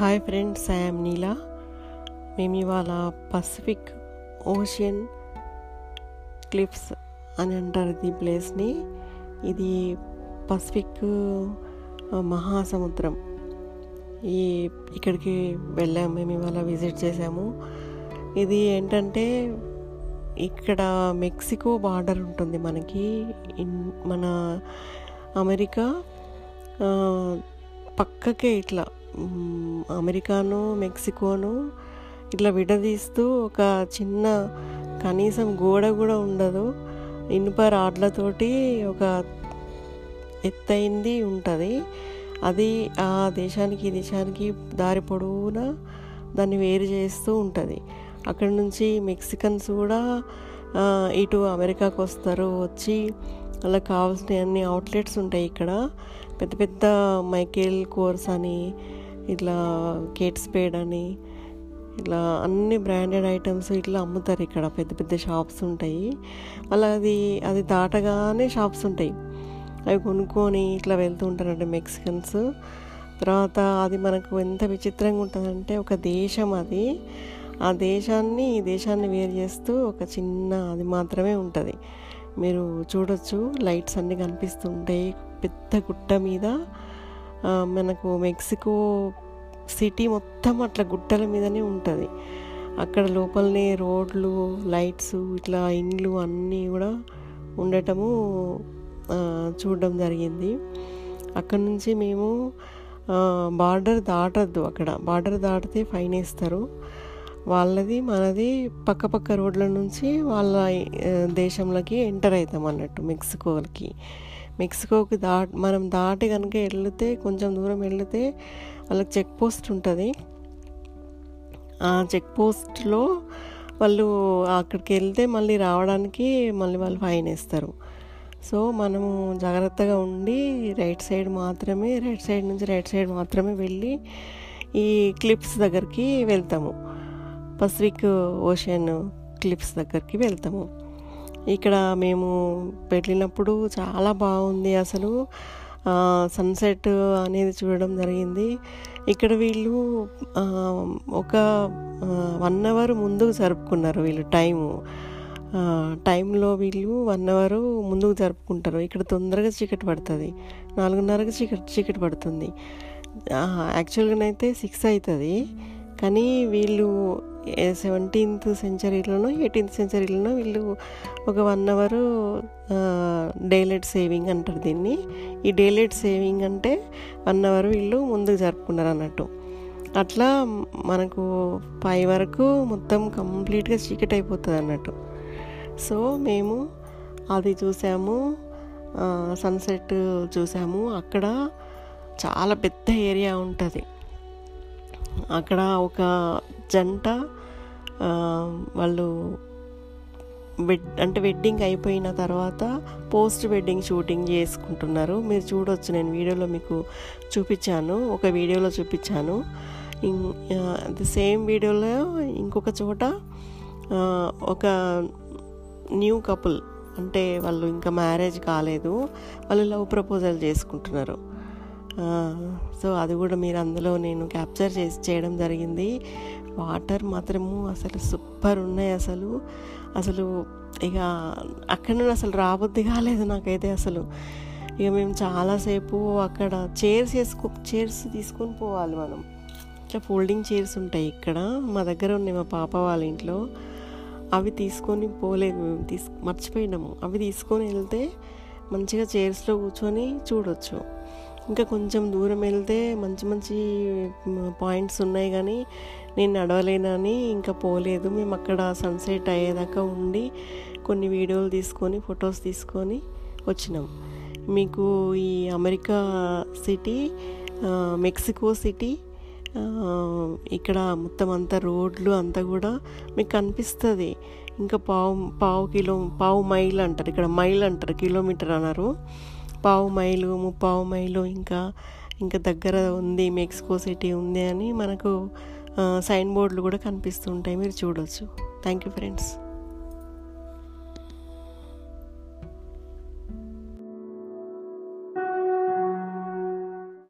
Hi friends I'm నీలా మేము ఇవాళ Pacific ocean cliffs అని అంటారు ఈ ప్లేస్ని ఇది పసిఫిక్ మహాసముద్రం. ఈ ఇక్కడికి వెళ్ళాము మేము ఇవాళ విజిట్ చేసాము. ఇది ఏంటంటే ఇక్కడ మెక్సికో బార్డర్ ఉంటుంది మనకి. ఇన్ మన అమెరికా పక్కకే ఇట్లా అమెరికాను మెక్సికోను ఇట్లా విడదీస్తూ ఒక చిన్న కనీసం గోడ కూడా ఉండదు. ఇనుప రాడ్లతోటి ఒక ఎత్తైంది ఉంటుంది. అది ఆ దేశానికి ఈ దేశానికి దారి పొడవునా దాన్ని వేరు చేస్తూ ఉంటుంది. అక్కడ నుంచి మెక్సికన్స్ కూడా ఇటు అమెరికాకు వస్తారు వచ్చి వాళ్ళకి కావాల్సిన అన్ని అవుట్లెట్స్ ఉంటాయి ఇక్కడ. పెద్ద పెద్ద మైకేల్ కోర్స్ అని ఇట్లా కేట్స్ పేడ్ అని ఇట్లా అన్ని బ్రాండెడ్ ఐటమ్స్ ఇట్లా అమ్ముతారు ఇక్కడ. పెద్ద పెద్ద షాప్స్ ఉంటాయి. అలా అది అది దాటగానే షాప్స్ ఉంటాయి. అవి కొనుక్కొని ఇట్లా వెళ్తూ ఉంటారండి మెక్సికన్స్ తర్వాత అది మనకు ఎంత విచిత్రంగా ఉంటుందంటే ఒక దేశం అది. ఆ దేశాన్ని ఈ దేశాన్ని వేరు చేస్తూ ఒక చిన్న అది మాత్రమే ఉంటుంది. మీరు చూడొచ్చు లైట్స్ అన్నీ కనిపిస్తుంటాయి. పెద్ద గుట్ట మీద మనకు మెక్సికో సిటీ మొత్తం అట్లా గుట్టల మీదనే ఉంటుంది. అక్కడ లోపలనే రోడ్లు లైట్స్ ఇట్లా ఇండ్లు అన్నీ కూడా ఉండటము చూడడం జరిగింది. అక్కడ నుంచి మేము బార్డర్ దాటద్దు అక్కడ. బార్డర్ దాటితే ఫైన్ వేస్తారు. వాళ్ళది మనది పక్క పక్క రోడ్ల నుంచి వాళ్ళ దేశంలోకి ఎంటర్ అవుతాం అన్నట్టు మెక్సికోకి మెక్సికోకి దా మనం దాటి కనుక వెళితే కొంచెం దూరం వెళితే వాళ్ళకి చెక్ పోస్ట్ ఉంటుంది. ఆ చెక్ పోస్ట్లో వాళ్ళు అక్కడికి వెళ్తే మళ్ళీ రావడానికి మళ్ళీ వాళ్ళు ఫైన్ వేస్తారు. సో మనము జాగ్రత్తగా ఉండి రైట్ సైడ్ మాత్రమే రైట్ సైడ్ నుంచి రైట్ సైడ్ మాత్రమే వెళ్ళి ఈ క్లిప్స్ దగ్గరికి వెళ్తాము. పసిఫిక్ ఓషన్ క్లిప్స్ దగ్గరికి వెళ్తాము. ఇక్కడ మేము వెళ్ళినప్పుడు చాలా బాగుంది అసలు. సన్సెట్ అనేది చూడడం జరిగింది. ఇక్కడ వీళ్ళు ఒక వన్ అవర్ ముందుకు జరుపుకున్నారు వీళ్ళు టైము. టైంలో వీళ్ళు వన్ అవర్ ముందుకు జరుపుకుంటారు. ఇక్కడ తొందరగా చీకటి పడుతుంది. నాలుగున్నరకు చీకటి చీకటి పడుతుంది. యాక్చువల్గానైతే సిక్స్ అవుతుంది. కానీ వీళ్ళు సెవెంటీన్త్ సెంచరీలోనో ఎయిటీన్త్ సెంచరీలోనో వీళ్ళు ఒక వన్ అవర్ డేలైట్ సేవింగ్ అంటారు దీన్ని. ఈ డేలైట్ సేవింగ్ అంటే వన్ అవర్ వీళ్ళు ముందుకు జరుపుకున్నారు అన్నట్టు. అట్లా మనకు ఫైవ్ వరకు మొత్తం కంప్లీట్గా చీకటి అయిపోతుంది అన్నట్టు. సో మేము అది చూసాము సన్సెట్ చూసాము. అక్కడ చాలా పెద్ద ఏరియా ఉంటుంది. అక్కడ ఒక జంట వాళ్ళు వెడ్ అంటే వెడ్డింగ్ అయిపోయిన తర్వాత పోస్ట్ వెడ్డింగ్ షూటింగ్ చేసుకుంటున్నారు. మీరు చూడొచ్చు నేను వీడియోలో మీకు చూపించాను ఒక వీడియోలో చూపించాను. ది సేమ్ వీడియోలో ఇంకొక చోట ఒక న్యూ కపుల్ అంటే వాళ్ళు ఇంకా మ్యారేజ్ కాలేదు వాళ్ళు లవ్ ప్రపోజల్ చేసుకుంటున్నారు. సో అది కూడా మీరు అందులో నేను క్యాప్చర్ చేసి చేయడం జరిగింది. వాటర్ మాత్రము అసలు సూపర్ ఉన్నాయి అసలు. అసలు ఇక అక్కడ నుండి అసలు రాబుద్ది కాలేదు నాకైతే అసలు. ఇక మేము చాలాసేపు అక్కడ చైర్స్ వేసుకో చైర్స్ తీసుకొని పోవాలి మనం. ఇట్లా ఫోల్డింగ్ చైర్స్ ఉంటాయి ఇక్కడ. మా దగ్గర ఉన్నాయి మా పాప వాళ్ళ ఇంట్లో. అవి తీసుకొని పోలేదు మేము. తీసు మర్చిపోయినాము. అవి తీసుకొని వెళ్తే మంచిగా చైర్స్లో కూర్చొని చూడొచ్చు. ఇంకా కొంచెం దూరం వెళ్తే మంచి మంచి పాయింట్స్ ఉన్నాయి కానీ నేను నడవలేనని ఇంకా పోలేదు. మేము అక్కడ సన్సెట్ అయ్యేదాకా ఉండి కొన్ని వీడియోలు తీసుకొని ఫొటోస్ తీసుకొని వచ్చినాం. మీకు ఈ అమెరికా సిటీ మెక్సికో సిటీ ఇక్కడ మొత్తం అంతా రోడ్లు అంతా కూడా మీకు కనిపిస్తుంది. ఇంకా పావు పావు కిలో పావు మైల్ అంటారు. ఇక్కడ మైల్ అంటారు కిలోమీటర్ అన్నారు. పావు మైలు ముప్పావు మైలు ఇంకా ఇంకా దగ్గర ఉంది మెక్సికో సిటీ ఉంది అని మనకు సైన్ బోర్డులు కూడా కనిపిస్తుంటాయి మీరు చూడొచ్చు. Thank you friends